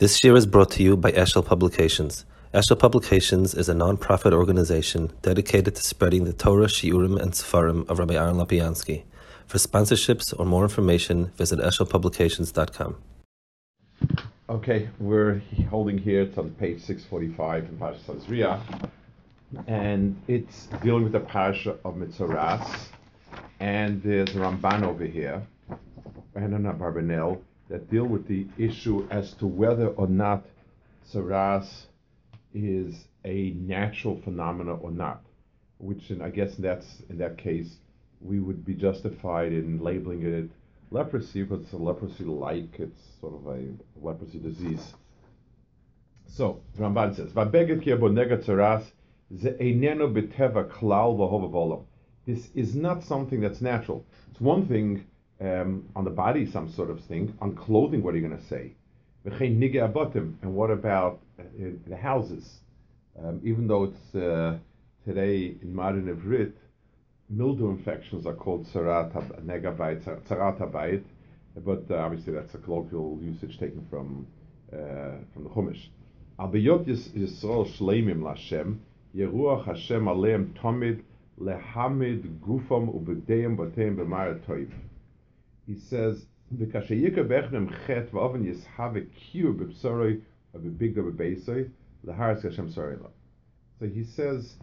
This year is brought to you by Eshel Publications. Eshel Publications is a non-profit organization dedicated to spreading the Torah, Shiurim, and Sefarim of Rabbi Aaron Lapiansky. For sponsorships or more information, visit eshelpublications.com. Okay, we're holding here, it's on page 645 in Parashat Tazria, and it's dealing with the Parasha of Mitzoras, and there's a Ramban over here, and an Barbanel, that deal with the issue as to whether or not Saras is a natural phenomena or not. Which, in, I guess, that's in that case, we would be justified in labeling it leprosy because it's a leprosy-like. It's sort of a leprosy disease. So Ramban says, This is not something that's natural. It's one thing um, on the body, some sort of thing. On clothing, what are you going to say? And what about uh, the houses? Um, even though it's uh, today in modern Ivrit, mildew infections are called tzarat but uh, obviously that's a colloquial usage taken from uh, from the Chumash. Yisrael shleimim lashem, Yeruach Hashem aleim tomid lehamid gufam ubedeim toiv he says, so he says,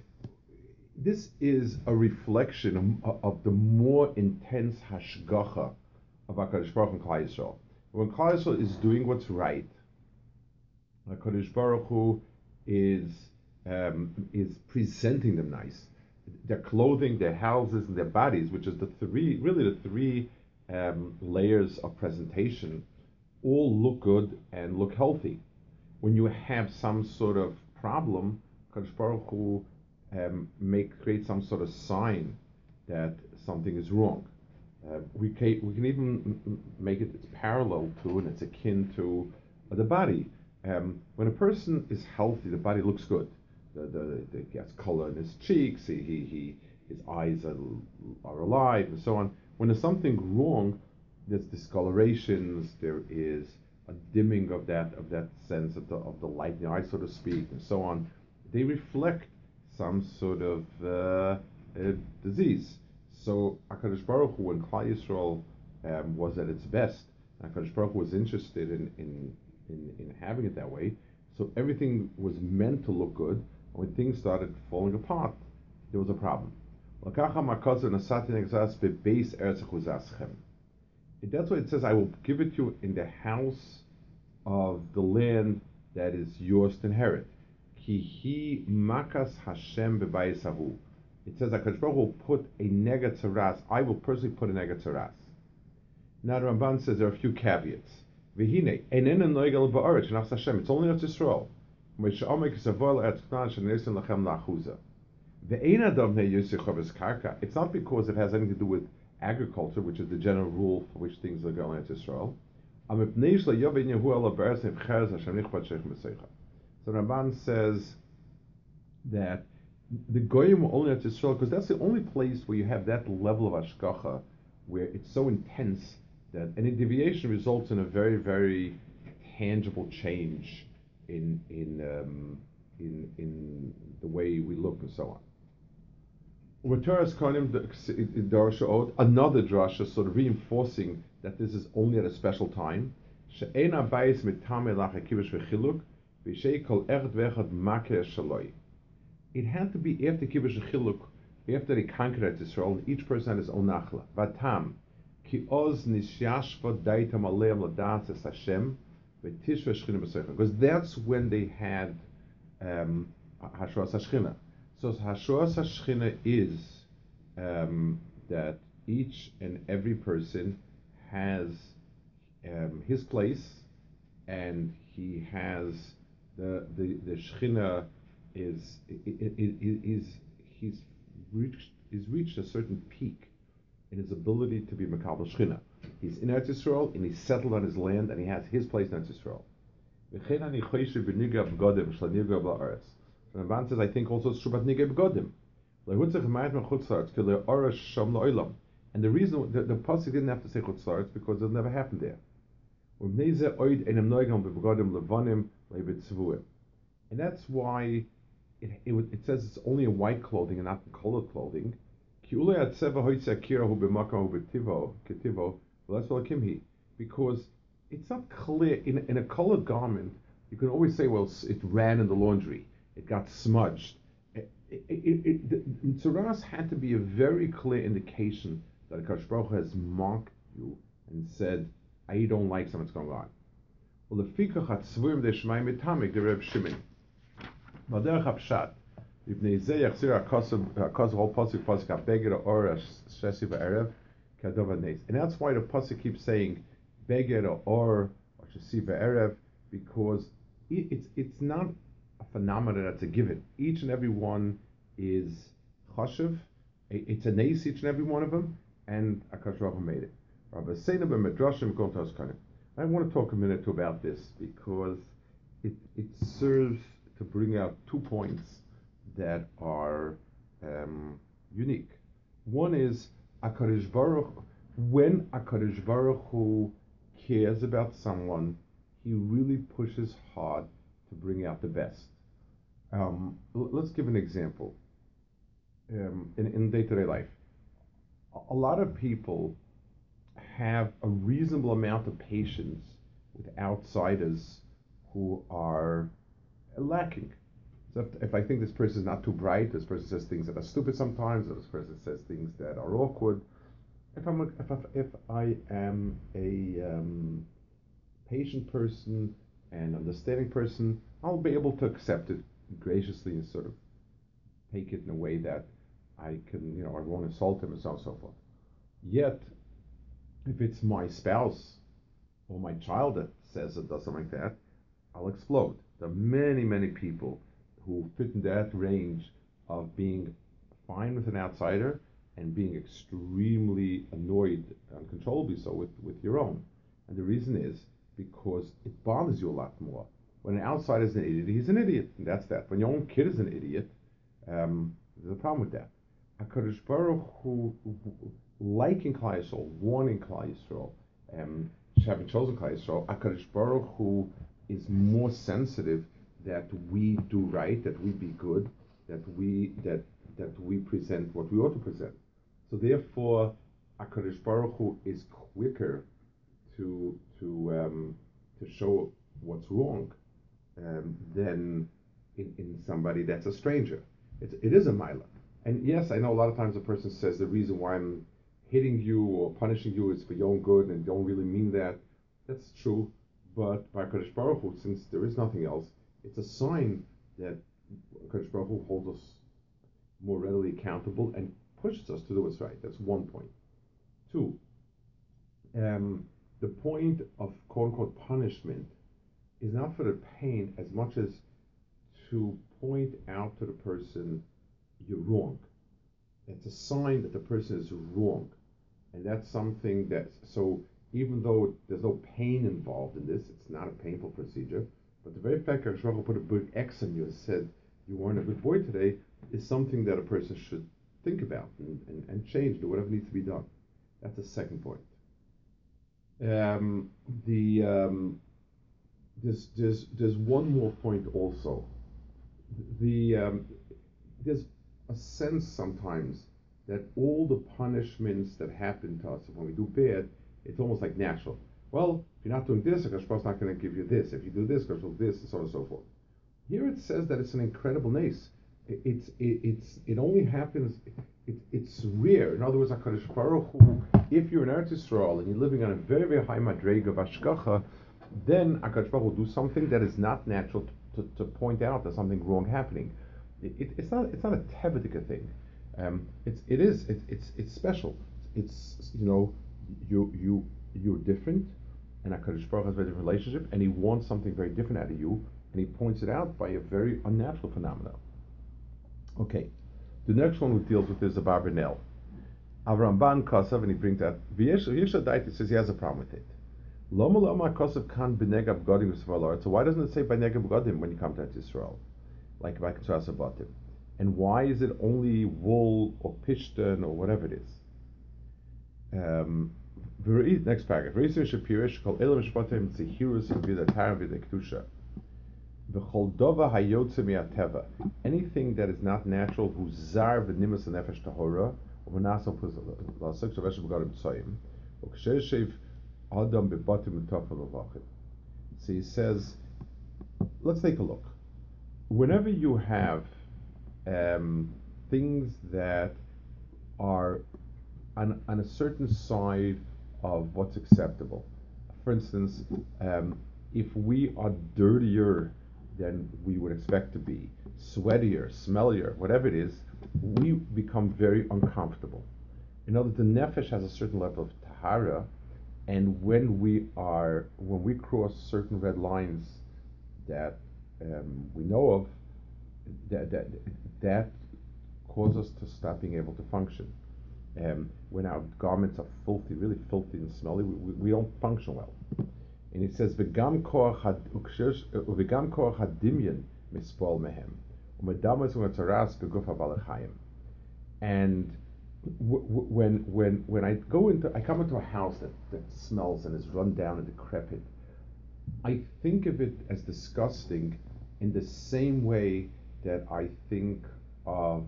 this is a reflection of the more intense hashgacha of HaKadosh Baruch and Klal Yisrael. When Klal Yisrael is doing what's right, HaKadosh Baruch Hu is, um, is presenting them nice. Their clothing, their houses, and their bodies, which is the three, really the three um, layers of presentation all look good and look healthy. When you have some sort of problem, Kadosh Baruch Hu um, make create some sort of sign that something is wrong. Uh, we, can, we can even make it it's parallel to and it's akin to the body. Um, when a person is healthy, the body looks good. The, the, the, he has color in his cheeks, he, he, he his eyes are, are alive, and so on. When there's something wrong, there's discolorations, there is a dimming of that of that sense of the of the light in the eye, so to speak, and so on. They reflect some sort of uh, uh, disease. So Hakadosh Baruch Hu, when Klal Yisrael um, was at its best, Hakadosh Baruch Hu was interested in, in in in having it that way. So everything was meant to look good. When things started falling apart, there was a problem. That's why it says, I will give it to you in the house of the land that is yours to inherit. Makas Hashem. It says that Baruch will put a negatzaras. I will personally put a negatzaras. Now the Ramban says there are a few caveats. It's only not Yisrael. Moshe Omek is a vol eretz knan shenesen lachem la'chuza. It's not because it has anything to do with agriculture, which is the general rule for which things are going to Israel. So Ramban says that the goyim only to Israel because that's the only place where you have that level of hashgacha, where it's so intense that any deviation results in a very, very tangible change in in um, in in the way we look and so on. Another drasha sort of reinforcing that this is only at a special time. It had to be after Kibbush Chiluk, after they conquered Israel, and each person had his own nachla. Vatam, ki oz nishyashva daitam aleim ladas es Hashem, because that's when they had um, Hashras Hashchina. So Hashoas Hashchina is um, that each and every person has um, his place, and he has the the the Shechina is is he's reached he's reached a certain peak in his ability to be Makabal Shechina. He's in Eretz Yisrael and he's settled on his land and he has his place in Eretz Yisrael. Ramban says, I think also it's about Nega Begadim. And the reason the, the Pasuk didn't have to say Chutzlaretz because it'll never happen there. And that's why it, it, it says it's only in white clothing and not in colored clothing. Because it's not clear in, in a colored garment. You can always say, well, it ran in the laundry, it got smudged. It, it, it, had to be a very clear indication that Akash Baruch has marked you and said, I don't like something's going on. Well, the Fikach hat Tzvurim de Shemaim Mitamik, the Reb Shimon. Maderach Hapshat, Ibnei Zeh Yachzir HaKoz whole Pasuk Pasuk HaBeged Or Shesi V'Erev Kadova Neis. And that's why the Pasuk keeps saying Beged Or or Shesi V'Erev because it's it's not a phenomenon that's a given. Each and every one is chashiv. It's a nace, each and every one of them, and Akash Baruch made it. Rabbi Seina Medrashim I want to talk a minute about this because it, it serves to bring out two points that are um, unique. One is Akarish Baruch, when Akarish Baruch Hu cares about someone, he really pushes hard to bring out the best. Um, l- let's give an example. Um, in, in day-to-day life, a lot of people have a reasonable amount of patience with outsiders who are lacking. So if, if I think this person is not too bright, this person says things that are stupid sometimes, or this person says things that are awkward. If I'm a, if, I, if I am a um, patient person and understanding person, I'll be able to accept it graciously and sort of take it in a way that I can, you know, I won't insult him and so on and so forth. Yet, if it's my spouse or my child that says or does something like that, I'll explode. There are many, many people who fit in that range of being fine with an outsider and being extremely annoyed, uncontrollably so, with, with your own. And the reason is because it bothers you a lot more. When an outsider is an idiot, he's an idiot, that's that. When your own kid is an idiot, um, there's a problem with that. HaKadosh Baruch Hu, liking Klal Yisrael, warning Klal Yisrael, um, having chosen Klal Yisrael, HaKadosh Baruch Hu is more sensitive that we do right, that we be good, that we that that we present what we ought to present. So therefore, Hakadosh Baruch Hu is quicker to to um, to show what's wrong um, than in, in somebody that's a stranger. It's, it is a mila. And yes, I know a lot of times a person says the reason why I'm hitting you or punishing you is for your own good and don't really mean that. That's true. But by Kadosh Baruch Hu, since there is nothing else, it's a sign that Kadosh Baruch Hu holds us more readily accountable and pushes us to do what's right. That's one point. Two, um, the point of quote unquote punishment is not for the pain as much as to point out to the person you're wrong. It's a sign that the person is wrong. And that's something that, so even though there's no pain involved in this, it's not a painful procedure, but the very fact that Hashem put a big X on you and said you weren't a good boy today is something that a person should think about and, and, and change, do whatever needs to be done. That's the second point. Um, the um, there's, there's, there's one more point also. The, um, there's a sense sometimes that all the punishments that happen to us when we do bad, it's almost like natural. Well, if you're not doing this, is not going to give you this. If you do this, Akash will this, and so on and so forth. Here it says that it's an incredible nace. it's it, it's it only happens. It, it's rare. In other words, Hakadosh Baruch Hu, if you're in Eretz Yisrael and you're living on a very very high madrega of hashgacha, then Hakadosh Baruch will do something that is not natural to, to, to point out that something wrong happening. It, it, it's not it's not a tevetika thing. Um, it's it is it, it's it's special. It's you know you you you're different and HaKadosh Baruch has a very different relationship, and he wants something very different out of you, and he points it out by a very unnatural phenomenon. Okay, the next one who deals with is this is Abarbanel. Avramban Kosav, and he brings that, V'yesha says he has a problem with it. Loma loma Kosav kan b'nega begadim So why doesn't it say b'nega begadim when you come to Israel? Like by Ketzras And why is it only wool or pishtan or whatever it is? Um, next paragraph. V'choldova hayotze mi'ateva. Anything that is not natural, who's zar v'nimus nefesh tahora, v'nasam l'asik shaveshem garim tzoyim, v'kshershev adam bebatim utafel l'vachim. So he says, let's take a look. Whenever you have um, things that are on, on a certain side of what's acceptable. For instance, um, if we are dirtier than we would expect to be, sweatier, smellier, whatever it is, we become very uncomfortable. In other words, the nefesh has a certain level of tahara, and when we are when we cross certain red lines that um, we know of, that that that causes us to stop being able to function. Um, when our garments are filthy, really filthy and smelly, we, we, we don't function well. And it says, "V'gam koach hadimyan mispol mehem, u'medamas u'metzaras beguf habalachayim." And when when when I go into, I come into a house that, that smells and is run down and decrepit. I think of it as disgusting in the same way that I think of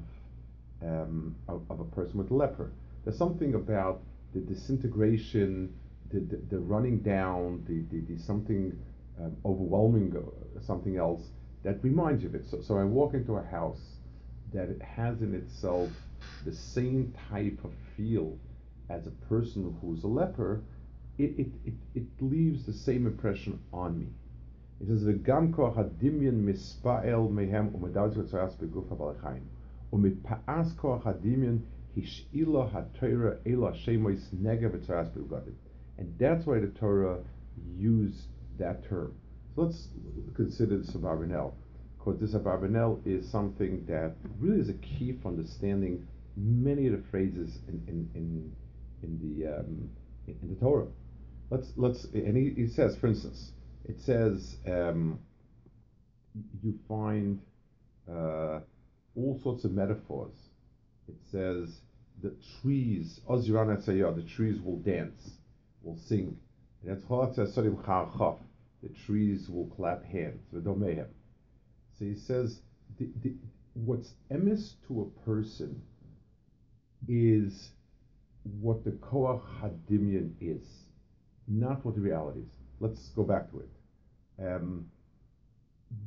um, of, of, a person with leper. There's something about the disintegration, the, the, the running down, the, the, the something um, overwhelming, uh, something else that reminds you of it. So, so I walk into a house that it has in itself the same type of feel as a person who's a leper, it, it, it, it leaves the same impression on me. It says, "V'gam koach hadimyan mispael mehem umedaz v'tzaras beguf habalachayim." ומפעס כוח הדמיון השאילה התורה אלא shemois nega v'tzaras be'ugadim. and that's why the Torah used that term. So let's consider this Abarbanel, because this Abarbanel is something that really is a key for understanding many of the phrases in in in, in the um, in, the Torah. Let's let's and he, he says, for instance, it says um, you find. Uh, all sorts of metaphors. It says the trees, the trees will dance, will sing. And that's the trees will clap hands. So he says the, the, what's emis to a person is what the koach hadimyan is, not what the reality is. Let's go back to it. Um,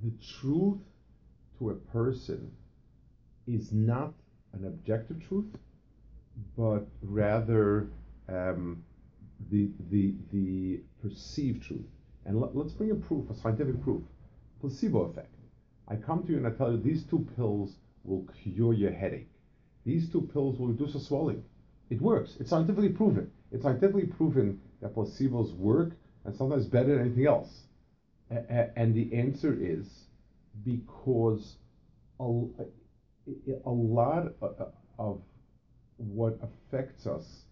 the truth to a person is not an objective truth, but rather um, the, the, the perceived truth. And let, us bring a proof, a scientific proof. Placebo effect. I come to you and I tell you these two pills will cure your headache. These two pills will reduce the swelling. It works. It's scientifically proven. It's scientifically proven that placebos work and sometimes better than anything else. A- and the answer is because a lot of what affects us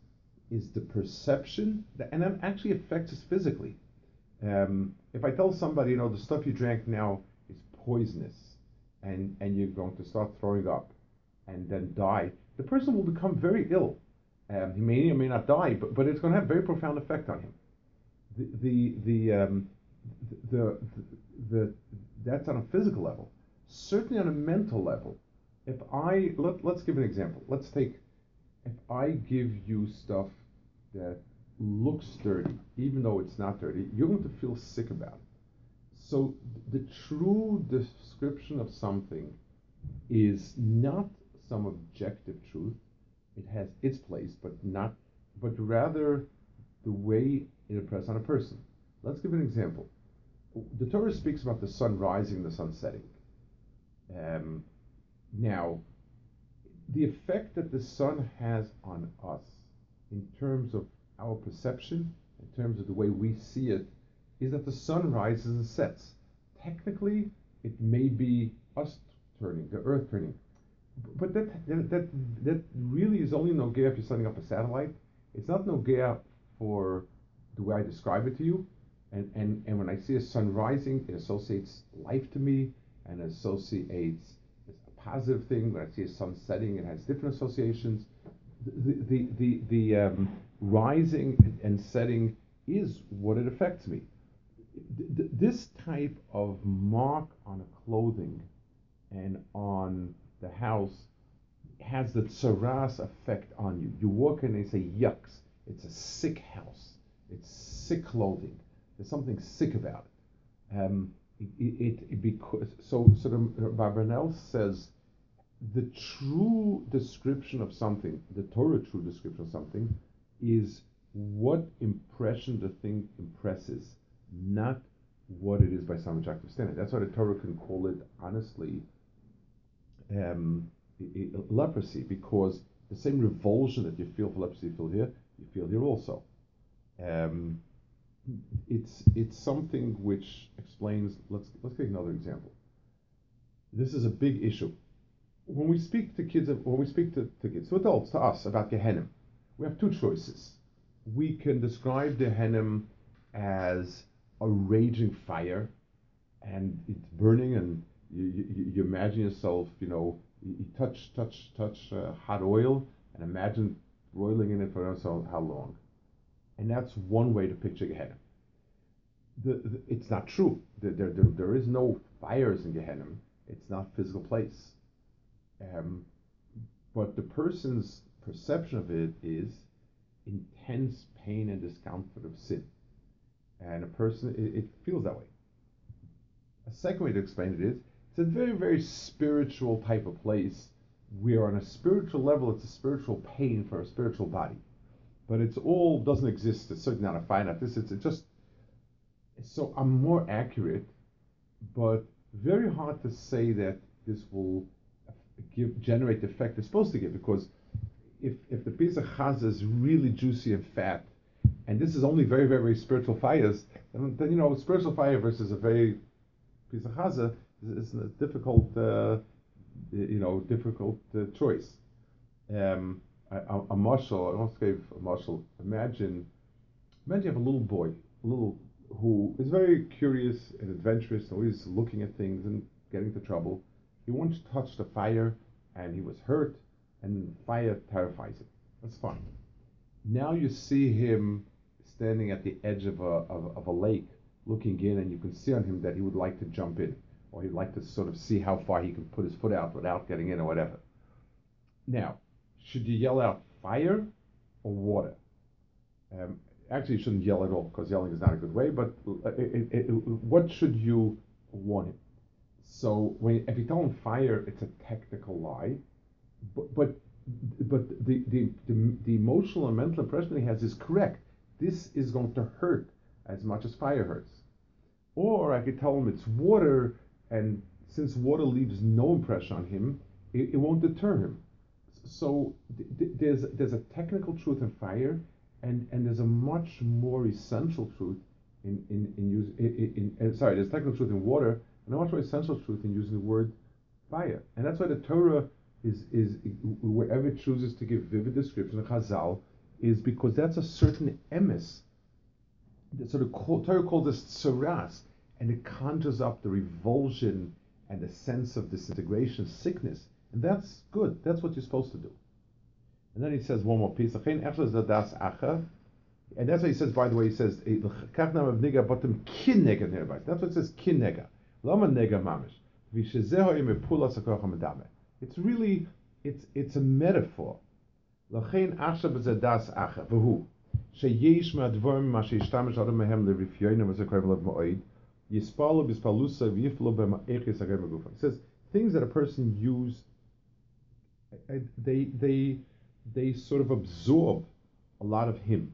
is the perception, that, and it actually affects us physically. Um, if I tell somebody, you know, the stuff you drank now is poisonous, and and you're going to start throwing up, and then die, the person will become very ill. Um, he may or may not die, but, but it's going to have a very profound effect on him. The the the, um, the, the, the that's on a physical level. Certainly on a mental level, if I let let's give an example. Let's take if I give you stuff that looks dirty, even though it's not dirty, you're going to feel sick about it. So the true description of something is not some objective truth. It has its place, but not but rather the way it impresses on a person. Let's give an example. The Torah speaks about the sun rising, the sun setting. Um, now, the effect that the sun has on us in terms of our perception, in terms of the way we see it, is that the sun rises and sets. Technically, it may be us turning, the earth turning. But that, that, that, really is only Nogea if you're setting up a satellite. It's not Nogea for the way I describe it to you. And, and, and when I see a sun rising, it associates life to me and associates a positive thing. When I see a sun setting, it has different associations. The the the, the um, rising and setting is what it affects me. this type of mark on a clothing and on the house has the tsaras effect on you. You walk in and say, yucks, it's a sick house. It's sick clothing. There's something sick about it. Um, it, it, it because so of Barbanel says the true description of something, the Torah true description of something, is what impression the thing impresses, not what it is by some objective standard. That's why the Torah can call it honestly um, leprosy, because the same revulsion that you feel for leprosy, you feel here, you feel here also. Um, it's it's something which explains. Let's let's take another example. This is a big issue. When we speak to kids, when we speak to, to kids, to adults, to us about Gehenna, we have two choices. We can describe Gehenna as a raging fire, and it's burning, and you, you, you imagine yourself, you know, you, touch touch touch uh, hot oil, and imagine roiling in it for so how long and that's one way to picture Gehenna. The, the, it's not true. There, there, there is no fires in Gehenna. It's not a physical place. Um, but the person's perception of it is intense pain and discomfort of sin. And a person, it, it feels that way. A second way to explain it is it's a very, very spiritual type of place where, on a spiritual level, it's a spiritual pain for a spiritual body but it's all doesn't exist. It's certainly not a finite. This it's, it's just so I'm more accurate, but very hard to say that this will give generate the effect it's supposed to give because if if the piece of chaz is really juicy and fat, and this is only very very very spiritual fires, then, then you know spiritual fire versus a very piece of chaza is, is a difficult uh, you know difficult uh, choice. Um, a, a muscle, I once gave a muscle, imagine, imagine you have a little boy, a little, who is very curious and adventurous, always looking at things and getting into trouble. He once touched a fire and he was hurt, and fire terrifies him. That's fine. Now you see him standing at the edge of a, of, of a lake, looking in, and you can see on him that he would like to jump in, or he'd like to sort of see how far he can put his foot out without getting in or whatever. Now, should you yell out fire or water? Um, actually, you shouldn't yell at all because yelling is not a good way. But uh, it, it, it, what should you warn him? So when if you tell him fire, it's a technical lie, but but but the, the, the, the emotional and mental impression he has is correct. This is going to hurt as much as fire hurts. Or I could tell him it's water, and since water leaves no impression on him, it, it won't deter him so th- there's there's a technical truth in fire, and and there's a much more essential truth in in in use in, in, in sorry there's technical truth in water and a much more essential truth in using the word fire, and that's why the Torah is is wherever it chooses to give vivid description of Chazal is because that's a certain emes. The sort of Torah calls this tsaras, and it conjures up the revulsion and the sense of disintegration, sickness and that's good. That's what you're supposed to do. And then he says one more piece. And that's what he says, by the way, he says, That's what it says, kin nega. Lama nega mamish. It's really, it's, it's a metaphor. לכן עכשיו זה דס אחר, והוא, שיש מהדבורים מה שהשתמש אדם מהם לרפיון וזה קוראים לו מועד, יספלו בספלוסה ויפלו במאיכס הגר מגופה. It says, things that a person use they they they sort of absorb a lot of him.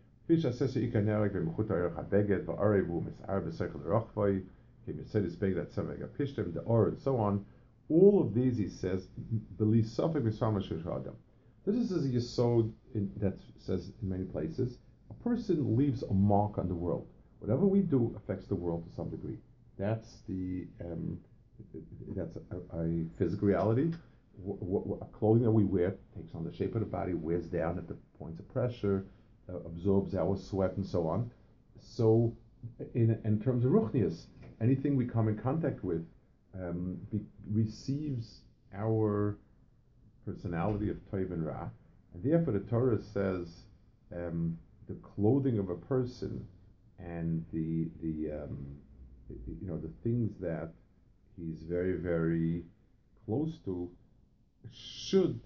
כפי שהססי איקר נרק במחוט הערך הבגד, והערב הוא מסער בשכל רוחבוי, כי מסדס בגד עצמם בגד הפשטים, the or and so on. All of these, he says, believe suffix misfama shesh adam. This is a yisod in, that says in many places, a person leaves a mark on the world. Whatever we do affects the world to some degree. That's the um, that's a, a, physical reality. What, what, clothing that we wear takes on the shape of the body, wears down at the points of pressure, uh, absorbs our sweat, and so on. So, in, in terms of ruchnias, anything we come in contact with um, be, receives our personality of Toiv and Ra, and therefore the Torah says um, the clothing of a person and the the um, you know the things that he's very very close to should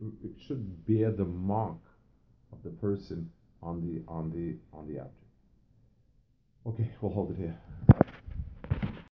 it should bear the mark of the person on the on the on the object. Okay, we'll hold it here.